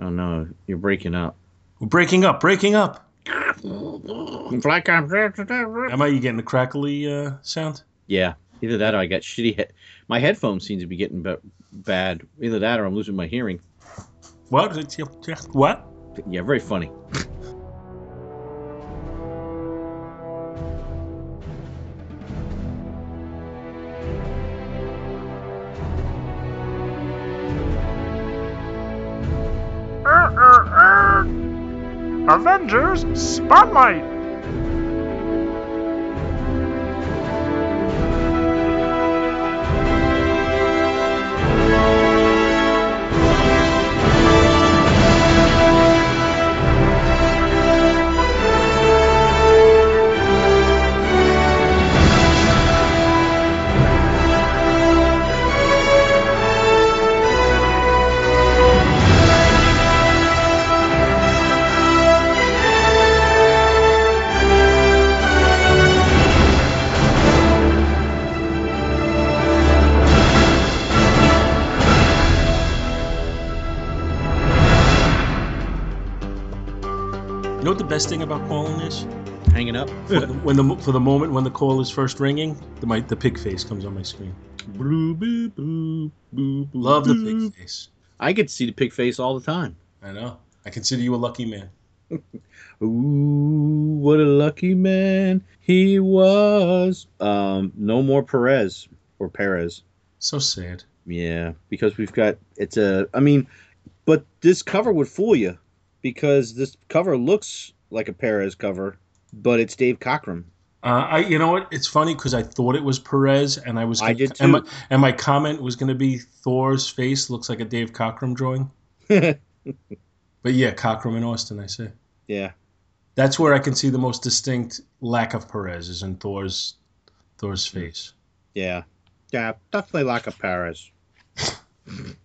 Oh no, you're breaking up. We're breaking up, breaking up. Black Am I you getting a crackly uh, sound? Yeah, either that or I got shitty. He- my headphones seem to be getting ba- bad. Either that or I'm losing my hearing. What? What? Yeah, very funny. Avengers Spotlight! Best thing about calling is? Hanging up. For the, when the for the moment when the call is first ringing, the my, the pig face comes on my screen. Boo, boo, boo, boo, boo, Love the pig face. I get to see the pig face all the time. I know. I consider you a lucky man. Ooh, what a lucky man he was. Um, no more Perez or Perez. So sad. Yeah, because we've got it's a. I mean, but this cover would fool you because this cover looks like a Perez cover, but it's Dave Cockrum. Uh, I, you know what? It's funny because I thought it was Perez, and I was. I did And my, too. and my comment was going to be Thor's face looks like a Dave Cockrum drawing. But yeah, Cockrum and Austin. I say yeah, that's where I can see the most distinct lack of Perez is in Thor's Thor's face. yeah, yeah, definitely lack of Perez.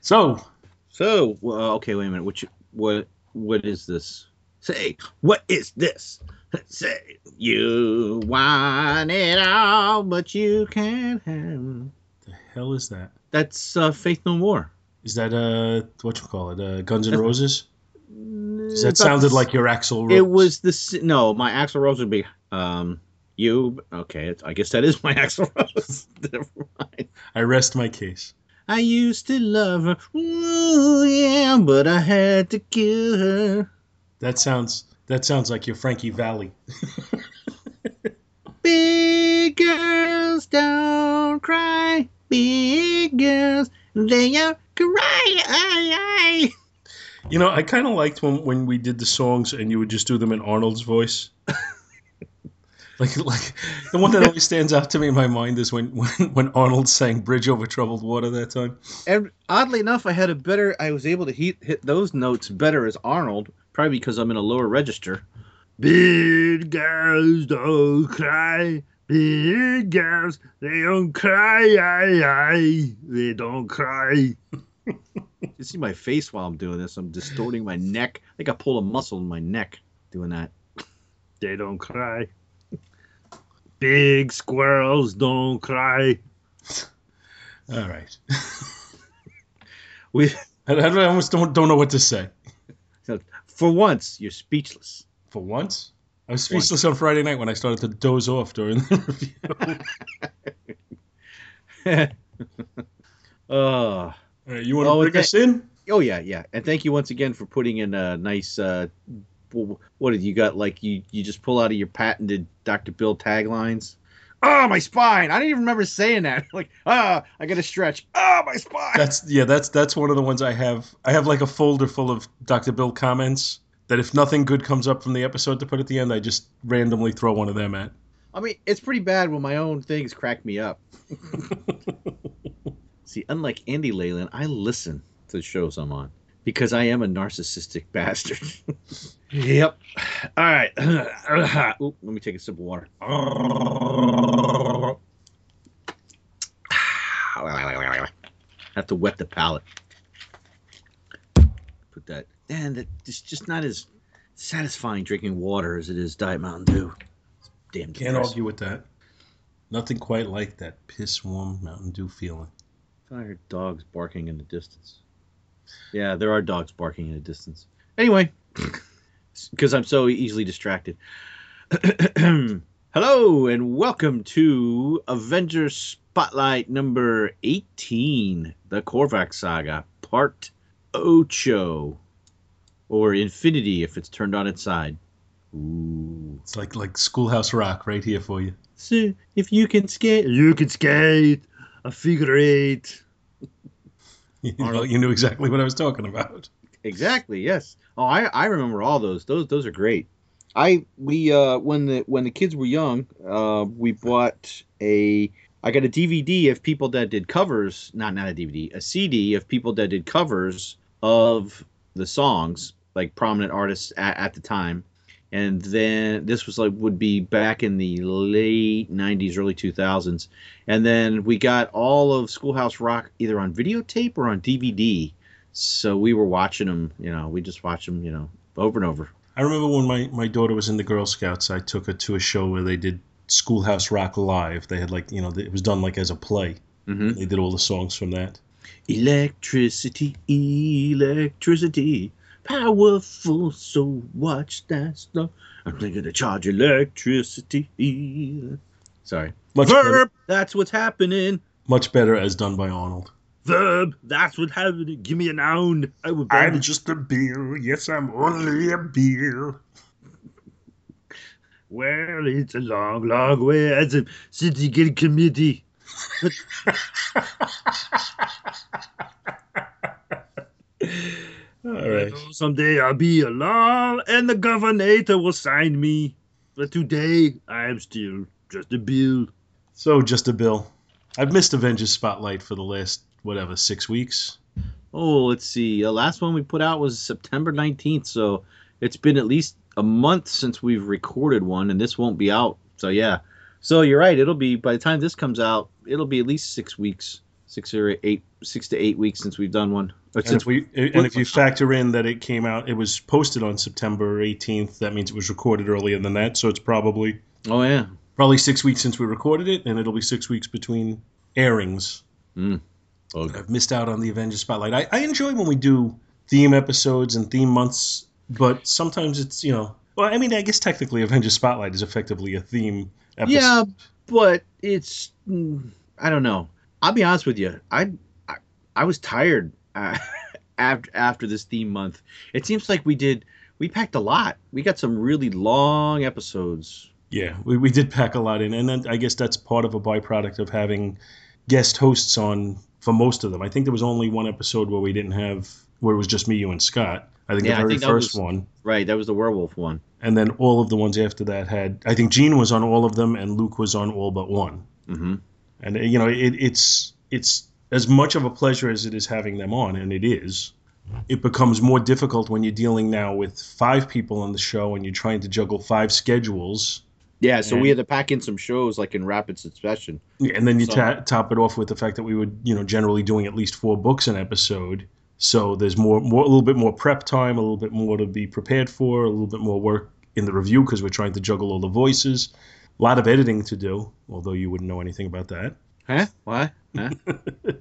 So So, well, okay, wait a minute. Which what what is this? Say, what is this? Say, you want it all, but you can't have. the hell is that? That's uh, Faith No More. Is that uh what you call it? Uh, Guns N' Roses? 'Cause that That's- sounded like your Axl Rose. It was the no. My Axl Rose would be um you. Okay, I guess that is my Axl Rose. I rest my case. I used to love her, ooh yeah, but I had to kill her. That sounds that sounds like your Frankie Valli. Big girls don't cry. Big girls, they don't cry. You know, I kind of liked when when we did the songs and you would just do them in Arnold's voice. like like the one that always stands out to me in my mind is when when, when Arnold sang "Bridge Over Troubled Water" that time. And oddly enough, I had a better. I was able to hit hit those notes better as Arnold, probably because I'm in a lower register. Big girls don't cry. Big girls, they don't cry. Aye, aye. They don't cry. you see my face while I'm doing this. I'm distorting my neck. I think I pulled a muscle in my neck doing that. They don't cry. Big squirrels don't cry. All right. We, I, I almost don't don't know what to say. for once, you're speechless. For once, I was speechless on Friday night when I started to doze off during the review. oh, All right, you want to Oh, bring us in? oh yeah, yeah. And thank you once again for putting in a nice. Uh, what did you got? Like you, you just pull out of your patented Dr. Bill taglines. Oh, my spine! I don't even remember saying that. Like, ah, I got to stretch. Oh, my spine. That's yeah. That's that's one of the ones I have. I have like a folder full of Dr. Bill comments that if nothing good comes up from the episode to put at the end, I just randomly throw one of them at. I mean, it's pretty bad when my own things crack me up. See, unlike Andy Leyland, I listen to the shows I'm on because I am a narcissistic bastard. yep. All right. Oop, let me take a sip of water. have to wet the palate. Put that. And it's just not as satisfying drinking water as it is Diet Mountain Dew. It's damn Can't argue with that. Nothing quite like that piss warm Mountain Dew feeling. I heard dogs barking in the distance. Yeah, there are dogs barking in a distance. Anyway, because I'm so easily distracted. Hello and welcome to Avengers Spotlight number 18, the Korvac Saga, part Ocho, or Infinity if it's turned on its side. Ooh. It's like like Schoolhouse Rock right here for you. So if you can skate, you can skate. A figure eight. You, know, you knew exactly what I was talking about. Exactly. Yes. Oh, I I remember all those. Those those are great. I we uh when the when the kids were young, uh we bought a I got a DVD of people that did covers, not not a DVD, a CD of people that did covers of the songs, like prominent artists at, at the time. And then this was like would be back in the late '90s, early 2000s. And then we got all of Schoolhouse Rock either on videotape or on DVD. So we were watching them, you know, we just watched them, you know, over and over. I remember when my, my daughter was in the Girl Scouts, I took her to a show where they did Schoolhouse Rock live. They had like, you know, it was done like as a play. Mm-hmm. They did all the songs from that. Electricity, electricity, powerful, so watch that stuff. I'm thinking to charge electricity. Sorry. Much better, Verb, that's what's happening. much better as done by Arnold. Verb, that's what's happening. Give me a noun. I will I'm just a bill. Yes, I'm only a bill. Well, it's a long, long way as a city get committee. All right. Someday I'll be a law and the governor will sign me. But today I am still just a bill. So, just a bill. I've missed Avengers Spotlight for the last, whatever, six weeks. Oh, let's see. The last one we put out was September 19th, so it's been at least a month since we've recorded one, and this won't be out. So, yeah. So, you're right. It'll be, by the time this comes out, it'll be at least six weeks. Six or eight, six to eight weeks since we've done one. And since if, we, and if you factor in that it came out, it was posted on September 18th, that means it was recorded earlier than that. So, it's probably Oh, yeah. probably six weeks since we recorded it, and it'll be six weeks between airings. Mm. Oh, I've missed out on the Avengers Spotlight. I, I enjoy when we do theme episodes and theme months, but sometimes it's, you know, well, I mean, I guess technically Avengers Spotlight is effectively a theme episode. Yeah, but it's mm, I don't know. I'll be honest with you. I I, I was tired uh, after after this theme month. It seems like we did we packed a lot. We got some really long episodes. Yeah, we, we did pack a lot in, and then I guess that's part of a byproduct of having guest hosts on for most of them. I think there was only one episode where we didn't have where it was just me, you, and Scott. I think Yeah, the very think first was- one, Right, that was the werewolf one. and then all of the ones after that had. I think Gene was on all of them, and Luke was on all but one. hmm And you know, it, it's it's as much of a pleasure as it is having them on, and it is. It becomes more difficult when you're dealing now with five people on the show, and you're trying to juggle five schedules. Yeah, so And- we had to pack in some shows like in rapid succession. Yeah, and then you So- ta- top it off with the fact that we were, you know, generally doing at least four books an episode. So there's more, more, a little bit more prep time, a little bit more to be prepared for, a little bit more work in the review because we're trying to juggle all the voices. A lot of editing to do, although you wouldn't know anything about that. Huh? Why? Huh?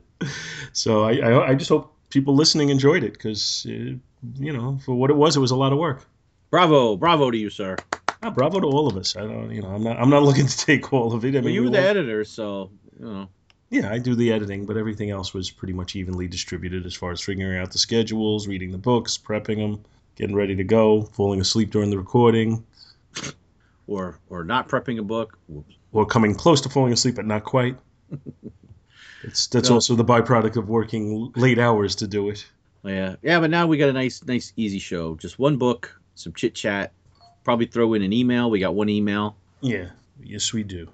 So I, I, I just hope people listening enjoyed it because, you know, for what it was, it was a lot of work. bravo, bravo to you, sir. Ah, bravo to all of us. I don't, you know, I'm not, I'm not looking to take all of it. I mean, you were the all- editor, so you know. Yeah, I do the editing, but everything else was pretty much evenly distributed as far as figuring out the schedules, reading the books, prepping them, getting ready to go, falling asleep during the recording, Or or not prepping a book. Whoops. or coming close to falling asleep but not quite. It's that's No. also the byproduct of working late hours to do it. Yeah, yeah, but now we got a nice, nice, easy show. Just one book, some chit chat. Probably throw in an email. We got one email, Yeah, yes we do.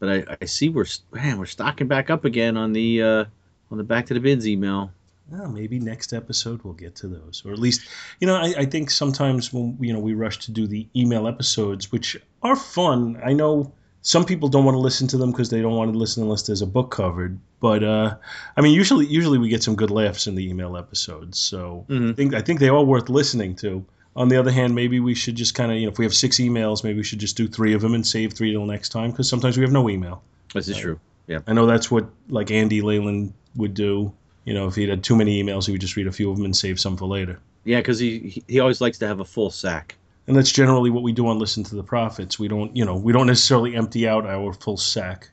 but I, I see we're man, we're stocking back up again on the uh, on the back to the bins email. Well, maybe next episode we'll get to those, or at least, you know, I, I think sometimes when you know we rush to do the email episodes, which are fun. I know some people don't want to listen to them because they don't want to listen unless there's a book covered. But uh, I mean, usually, usually we get some good laughs in the email episodes. So I Mhm. think I think they are worth listening to. On the other hand, maybe we should just kind of, you know, if we have six emails, maybe we should just do three of them and save three till next time because sometimes we have no email. This is Right. true. Yeah, I know that's what like Andy Leyland would do. You know, if he had too many emails, he would just read a few of them and save some for later. Yeah, because he- he always likes to have a full sack. And that's generally what we do on Listen to the Prophets. We don't, you know, we don't necessarily empty out our full sack.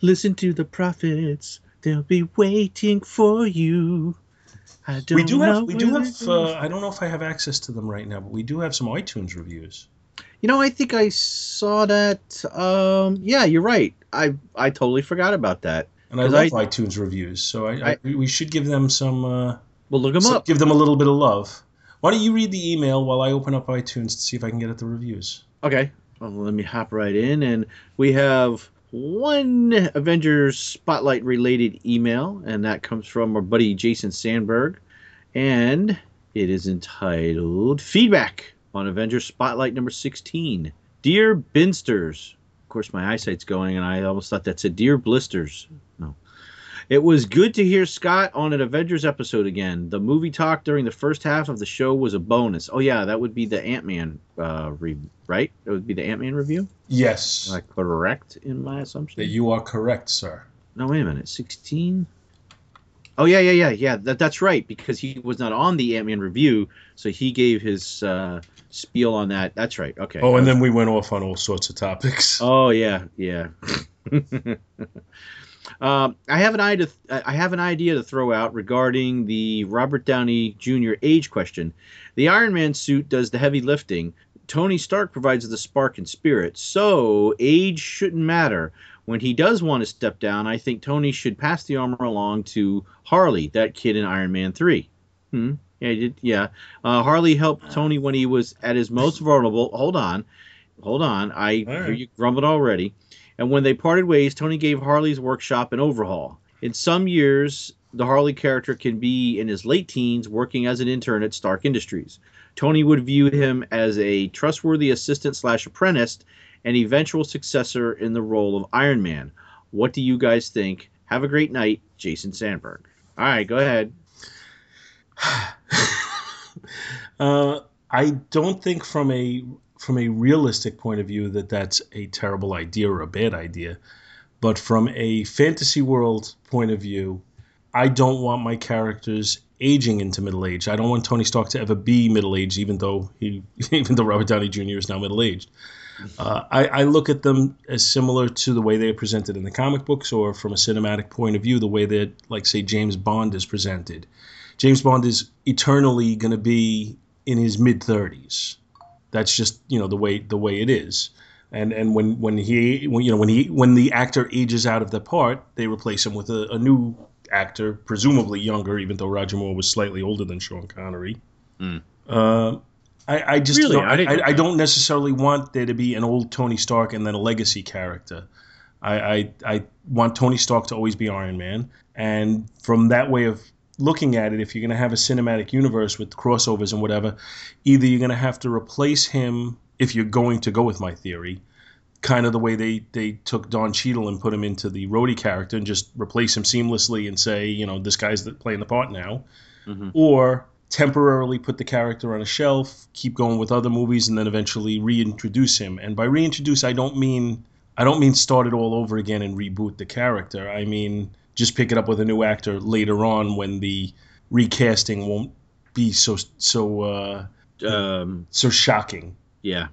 Listen to the prophets; they'll be waiting for you. I don't we do know have, we do have. Uh, I don't know if I have access to them right now, but we do have some iTunes reviews. You know, I think I saw that. Um, yeah, you're right. I I totally forgot about that. And i love I- iTunes reviews, so I, I, I- we should give them some. Uh, Well, look them so- up. give them a little bit of love. Why don't you read the email while I open up iTunes to see if I can get at the reviews? Okay. Well, let me hop right in, and we have one Avengers Spotlight related email, and that comes from our buddy Jason Sandberg, and it is entitled "Feedback on Avengers Spotlight number 16." Dear Binsters, of course my eyesight's going, and I almost thought that said "Dear Blisters." It was good to hear Scott on an Avengers episode again. The movie talk during the first half of the show was a bonus. Oh yeah, that would be the Ant Man, uh, re- right? That would be the Ant Man review. Yes, Am I correct in my assumption? that you are correct, sir. No, wait a minute. Sixteen. Oh yeah, yeah, yeah, yeah. That that's right because he was not on the Ant Man review, so he gave his uh, spiel on that. That's right. Okay. Oh, and then we went off on all sorts of topics. Oh yeah, yeah. um, I have an idea. I have an idea to throw out regarding the Robert Downey Jr. age question. The Iron Man suit does the heavy lifting. Tony Stark provides the spark and spirit, so age shouldn't matter. When he does want to step down, I think Tony should pass the armor along to Harley, that kid in Iron Man Three. Hmm. Yeah, he did. Yeah. Uh, Harley helped Tony when he was at his most vulnerable. Hold on. Hold on. I All hear you grumbled already. And when they parted ways, Tony gave Harley's workshop an overhaul. In some years, the Harley character can be in his late teens working as an intern at Stark Industries. Tony would view him as a trustworthy assistant slash apprentice and eventual successor in the role of Iron Man. What do you guys think? Have a great night, Jason Sandberg. All right, go ahead. Uh, I don't think from a from a realistic point of view that that's a terrible idea or a bad idea, but from a fantasy world point of view, I don't want my characters aging into middle age. I don't want Tony Stark to ever be middle aged, even though he even though Robert Downey Jr. is now middle aged. Uh, I, I look at them as similar to the way they are presented in the comic books, or from a cinematic point of view, the way that, like, say, James Bond is presented. James Bond is eternally going to be in his mid thirties. That's just you know the way the way it is. And and when when he when, you know when he when the actor ages out of the part, they replace him with a, a new actor, presumably younger, even though Roger Moore was slightly older than Sean Connery. Hmm. Uh, I, I just Really? don't, I I, I, I don't necessarily want there to be an old Tony Stark and then a legacy character. I, I I want Tony Stark to always be Iron Man, and from that way of looking at it, if you're going to have a cinematic universe with crossovers and whatever, either you're going to have to replace him if you're going to go with my theory, kind of the way they they took Don Cheadle and put him into the Rhodey character and just replace him seamlessly and say, you know, this guy's the, playing the part now, Mhm. or temporarily put the character on a shelf, keep going with other movies, and then eventually reintroduce him. And by reintroduce, I don't mean I don't mean start it all over again and reboot the character. I mean just pick it up with a new actor later on when the recasting won't be so so uh, Um, so shocking. yeah.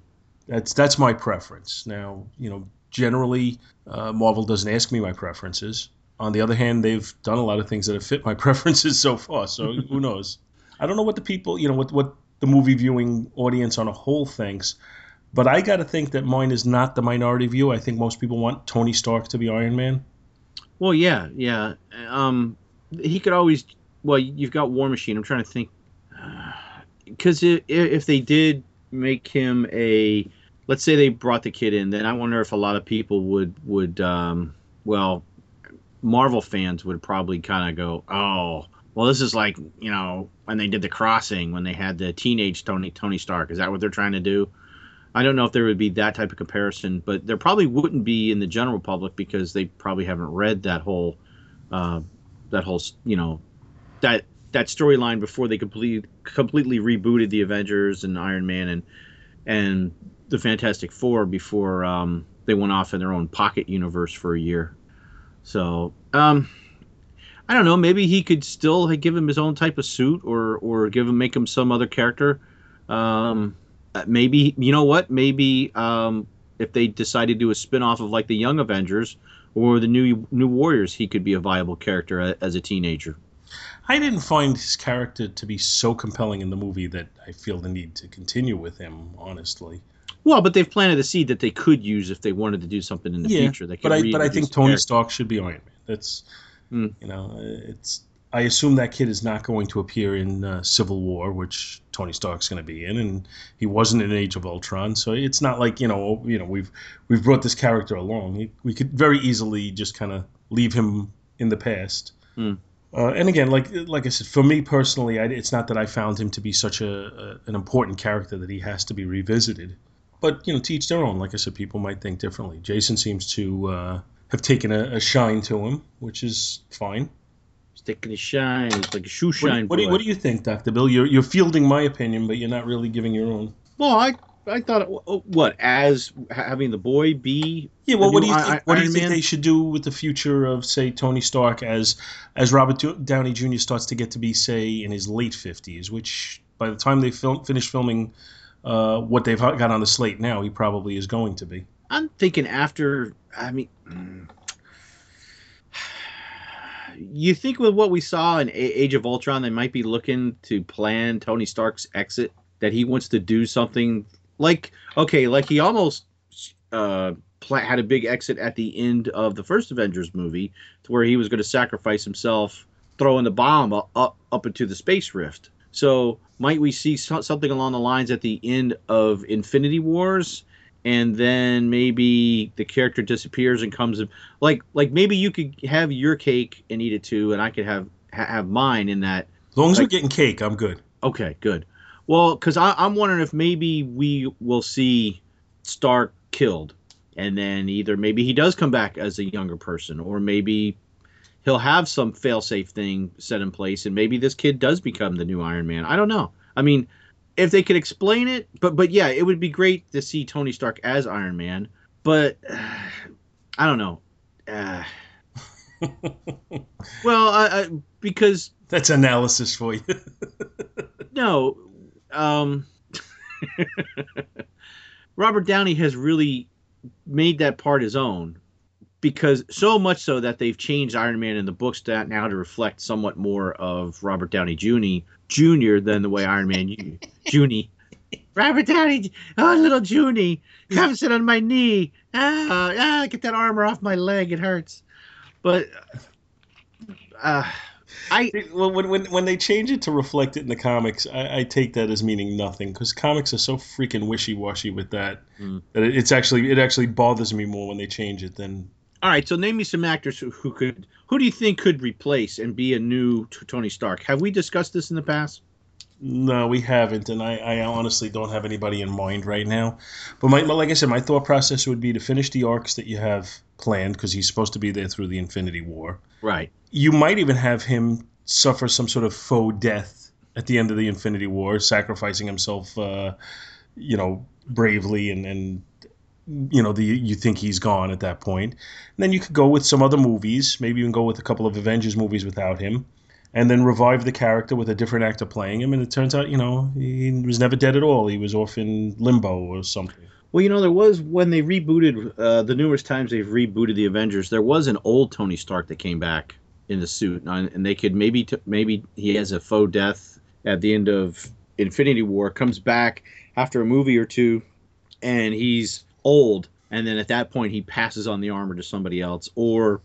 That's that's my preference. Now, you know, generally uh, Marvel doesn't ask me my preferences. On the other hand, they've done a lot of things that have fit my preferences so far. So who knows? I don't know what the people, you know, what what the movie viewing audience on a whole thinks, but I got to think that mine is not the minority view. I think most people want Tony Stark to be Iron Man. Well, yeah, yeah. Um, he could always. Well, you've got War Machine. I'm trying to think. Because if, if they did make him a, let's say they brought the kid in, then I wonder if a lot of people would would um, well, Marvel fans would probably kind of go, oh, well, this is like you know when they did the crossing when they had the teenage Tony Tony Stark. Is that what they're trying to do? I don't know if there would be that type of comparison, but there probably wouldn't be in the general public because they probably haven't read that whole, uh, that whole you know, that that storyline before they completely completely rebooted the Avengers and Iron Man and and the Fantastic Four before um, they went off in their own pocket universe for a year. So um, I don't know. Maybe he could still give him his own type of suit, or or give him make him some other character. Um, maybe you know what? Maybe um, if they decide to do a spin-off of like the Young Avengers or the New New Warriors, he could be a viable character as a teenager. I didn't find his character to be so compelling in the movie that I feel the need to continue with him. Honestly. Well, but they've planted a seed that they could use if they wanted to do something in the yeah, future. They but I but I think Tony Stark should be Iron Man. That's mm. you know it's I assume that kid is not going to appear in uh, Civil War, which Tony Stark's going to be in, and he wasn't in Age of Ultron, so it's not like you know you know we've we've brought this character along. we could very easily just kind of leave him in the past. Mm. Uh, and again, like like I said, for me personally, I, it's not that I found him to be such a, a, an important character that he has to be revisited. But you know, to each their own. Like I said, people might think differently. Jason seems to uh, have taken a, a, shine to him, which is fine. Taking a shine. It's like a shoe shine. What, what, do, you, what do you think, Doctor Bill? You're you're fielding my opinion, but you're not really giving your own. Well, I I thought uh, uh, what as having the boy be yeah. Well, what do you think, what do you think they should do with the future of say Tony Stark as as Robert Downey Jr. starts to get to be say in his late fifties, which by the time they film, finish filming uh, what they've got on the slate now, he probably is going to be. I'm thinking after. I mean. Mm, You think with what we saw in Age of Ultron, they might be looking to plan Tony Stark's exit. That he wants to do something like okay, like he almost uh, had a big exit at the end of the first Avengers movie, to where he was going to sacrifice himself, throwing the bomb up up into the space rift. So might we see so- something along the lines at the end of Infinity Wars? And then maybe the character disappears and comes like like maybe you could have your cake and eat it too and i could have have mine in that as long as like, we're getting cake i'm good okay good well, because I'm wondering if maybe we will see Stark killed, and then either maybe he does come back as a younger person, or maybe he'll have some failsafe thing set in place, and maybe this kid does become the new Iron Man. I don't know. I mean, if they could explain it, but but yeah, it would be great to see Tony Stark as Iron Man. But uh, I don't know. Uh, well, I, I, because that's analysis for you. no, um, Robert Downey has really made that part his own because so much so that they've changed Iron Man in the books that now to reflect somewhat more of Robert Downey Jr. Jr. than the way Iron Man Jr. Robert Downey, oh little Junie, come sit on my knee. Ah, ah, get that armor off my leg. It hurts. But uh, I when, when when they change it to reflect it in the comics, I, I take that as meaning nothing because comics are so freaking wishy washy with that mm. that it's actually it actually bothers me more when they change it than. All right, so name me some actors who, who could who do you think could replace and be a new Tony Stark? Have we discussed this in the past? No, we haven't, and I, I honestly don't have anybody in mind right now. But my, like I said, my thought process would be to finish the arcs that you have planned because he's supposed to be there through the Infinity War. Right. You might even have him suffer some sort of faux death at the end of the Infinity War, sacrificing himself, uh, you know, bravely, and and you know the you think he's gone at that point. And then you could go with some other movies, maybe even go with a couple of Avengers movies without him, and then revive the character with a different actor playing him. And it turns out, you know, he was never dead at all. He was off in limbo or something. Well, you know, there was when they rebooted uh, the numerous times they've rebooted the Avengers. There was an old Tony Stark that came back in the suit, and they could maybe t- maybe he has a faux death at the end of Infinity War, comes back after a movie or two, and he's old, and then at that point he passes on the armor to somebody else, or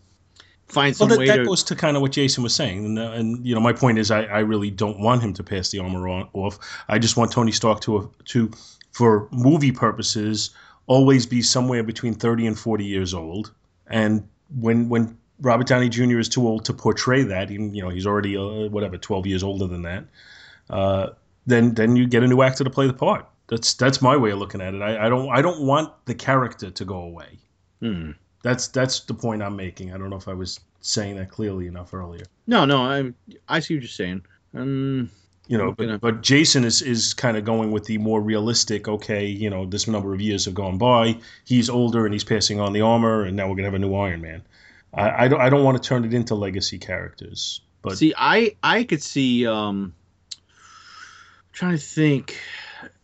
finds some well, that, way that to. goes to kind of what Jason was saying, and, uh, and you know my point is I, I really don't want him to pass the armor on, off. I just want Tony Stark to to for movie purposes always be somewhere between 30 and 40 years old and when when Robert Downey Jr. is too old to portray that. He, you know, he's already uh, whatever twelve years older than that. Uh, then then you get a new actor to play the part. That's that's my way of looking at it. I, I don't I don't want the character to go away. Hmm. That's that's the point I'm making. I don't know if I was saying that clearly enough earlier. No, no, I I see what you're saying. Um, you know, but, but Jason is is kind of going with the more realistic. Okay, you know, this number of years have gone by. He's older and he's passing on the armor, and now we're gonna have a new Iron Man. I, I don't I don't want to turn it into legacy characters. But see, I I could see. Um, trying to think.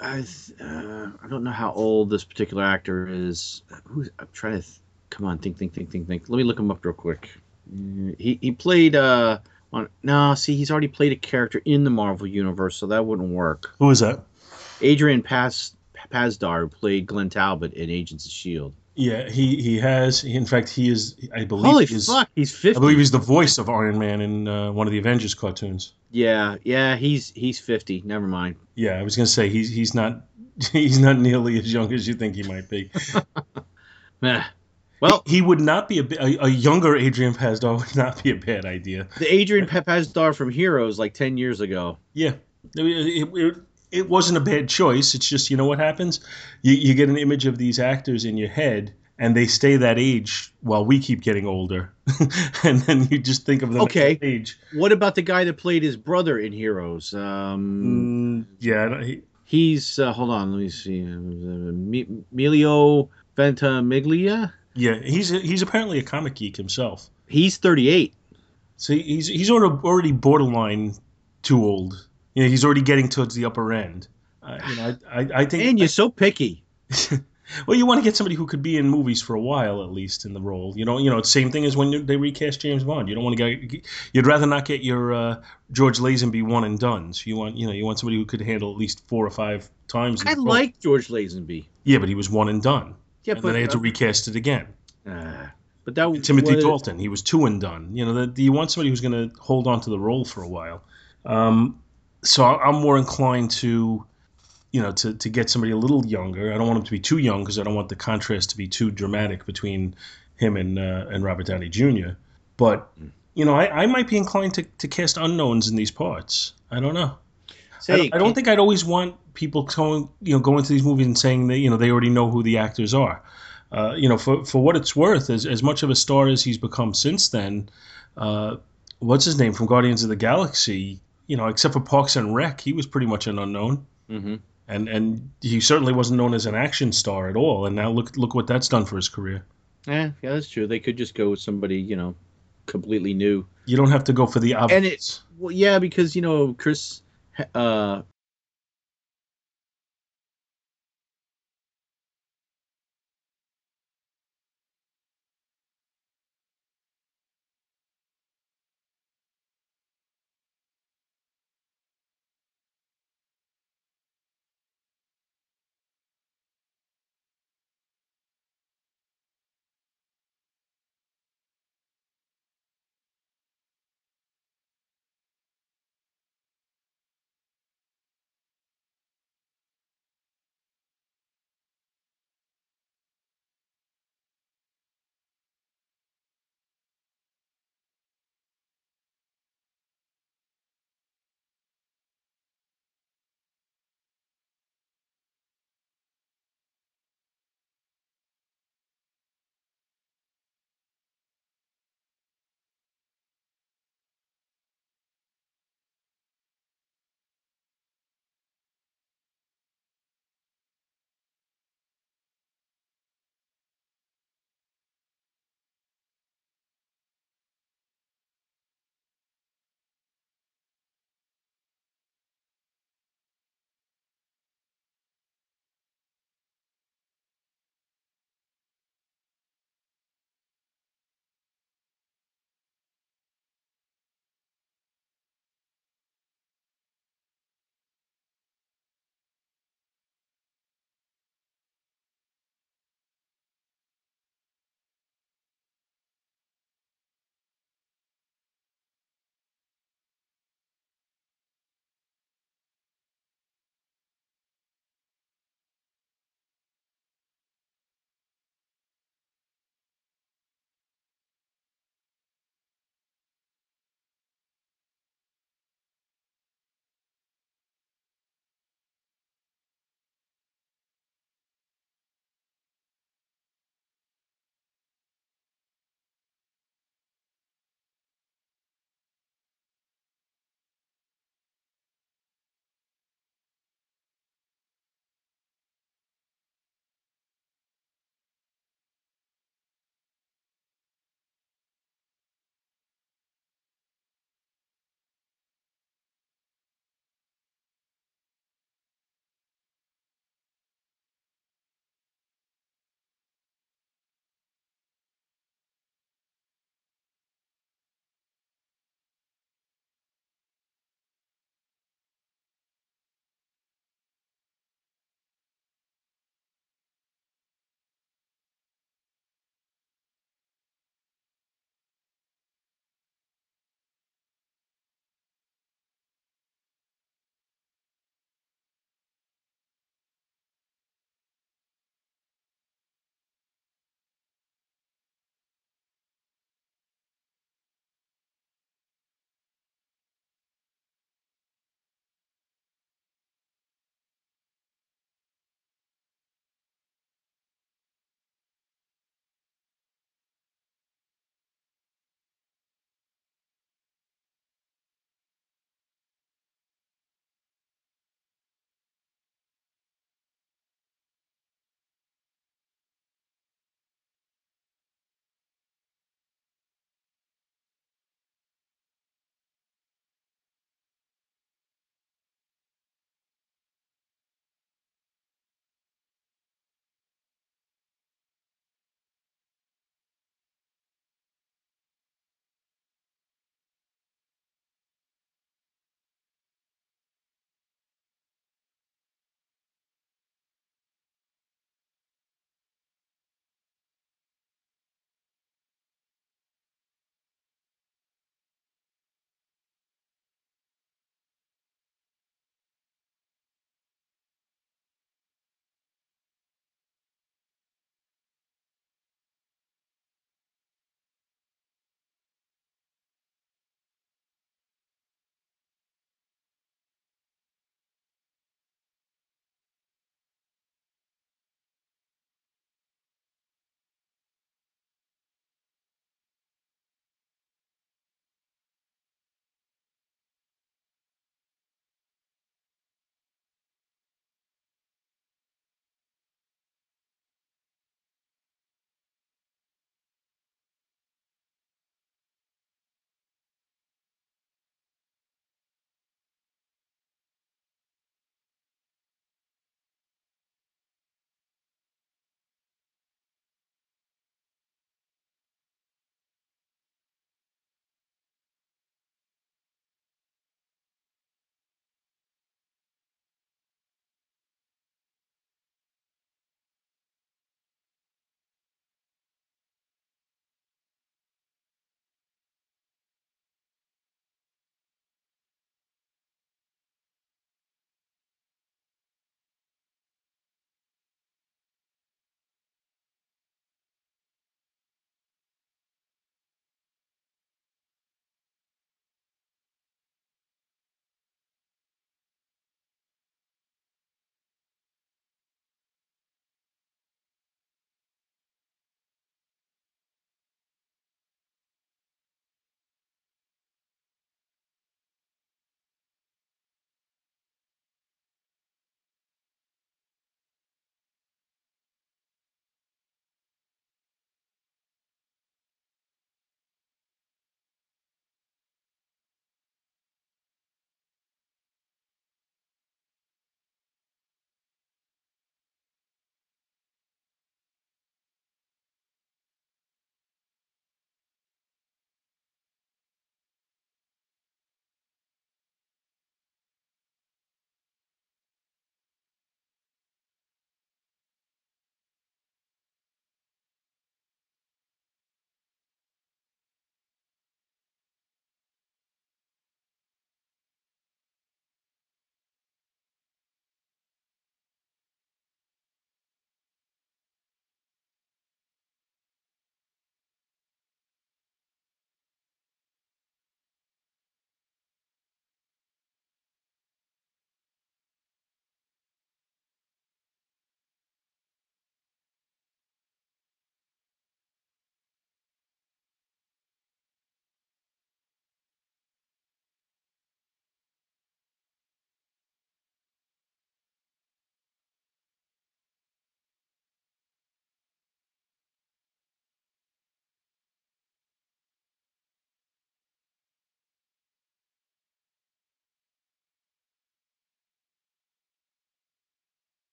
I uh, I don't know how old this particular actor is. Who's I'm trying to. Th- come on, think, think, think, think, think. Let me look him up real quick. Uh, he he played uh on no. See, he's already played a character in the Marvel universe, so that wouldn't work. who is that? Adrian Pas Pasdar who played Glenn Talbot in Agents of Shield. Yeah, he he has. He, in fact, he is. I believe. Holy he is, fuck, he's fifty. I believe he's the voice of Iron Man in uh, one of the Avengers cartoons. yeah, yeah, he's he's fifty. Never mind. Yeah, I was gonna say he's he's not he's not nearly as young as you think he might be. Meh. Well, he would not be a, a, a younger Adrian Pasdar would not be a bad idea. the Adrian Pasdar from Heroes like ten years ago. Yeah, it, it, it, it wasn't a bad choice. It's just you know what happens, you you get an image of these actors in your head. And they stay that age while we keep getting older, and then you just think of them Okay. age. What about the guy that played his brother in Heroes? Um, Mm, yeah, he, He's uh, hold on, let me see. Mi- Milo Ventimiglia. yeah, he's he's apparently a comic geek himself. He's thirty-eight. So he's he's already borderline too old. You know, he's already getting towards the upper end. Uh, you know, I, I, I think. Man, you're so picky. well, you want to get somebody who could be in movies for a while at least in the role. You know, you know, it's same thing as when they recast James Bond. You don't want to get. You'd rather not get your uh, George Lazenby one and duns. You want, you know, you want somebody who could handle at least four or five times. I like George Lazenby. Yeah, but he was one and done, Yeah, and but then they had to recast it again. uh, but that was, Timothy Dalton, he was two and done. You know, that you want somebody who's going to hold on to the role for a while. Um, so I- I'm more inclined to, you know, to, to get somebody a little younger. I don't want him to be too young because I don't want the contrast to be too dramatic between him and uh, and Robert Downey Jr. But you know, I, I might be inclined to, to cast unknowns in these parts. I don't know. I don't, I don't think I'd always want people going, you know, going to these movies and saying that you know they already know who the actors are. Uh, you know, for for what it's worth, as as much of a star as he's become since then, uh, what's his name from Guardians of the Galaxy? You know, except for Parks and Rec, he was pretty much an unknown, hmm and and he certainly wasn't known as an action star at all. And now look look what that's done for his career. Yeah, yeah, that's true. They could just go with somebody, you know, completely new. You don't have to go for the obvious. And it- Well, yeah, because you know Chris uh,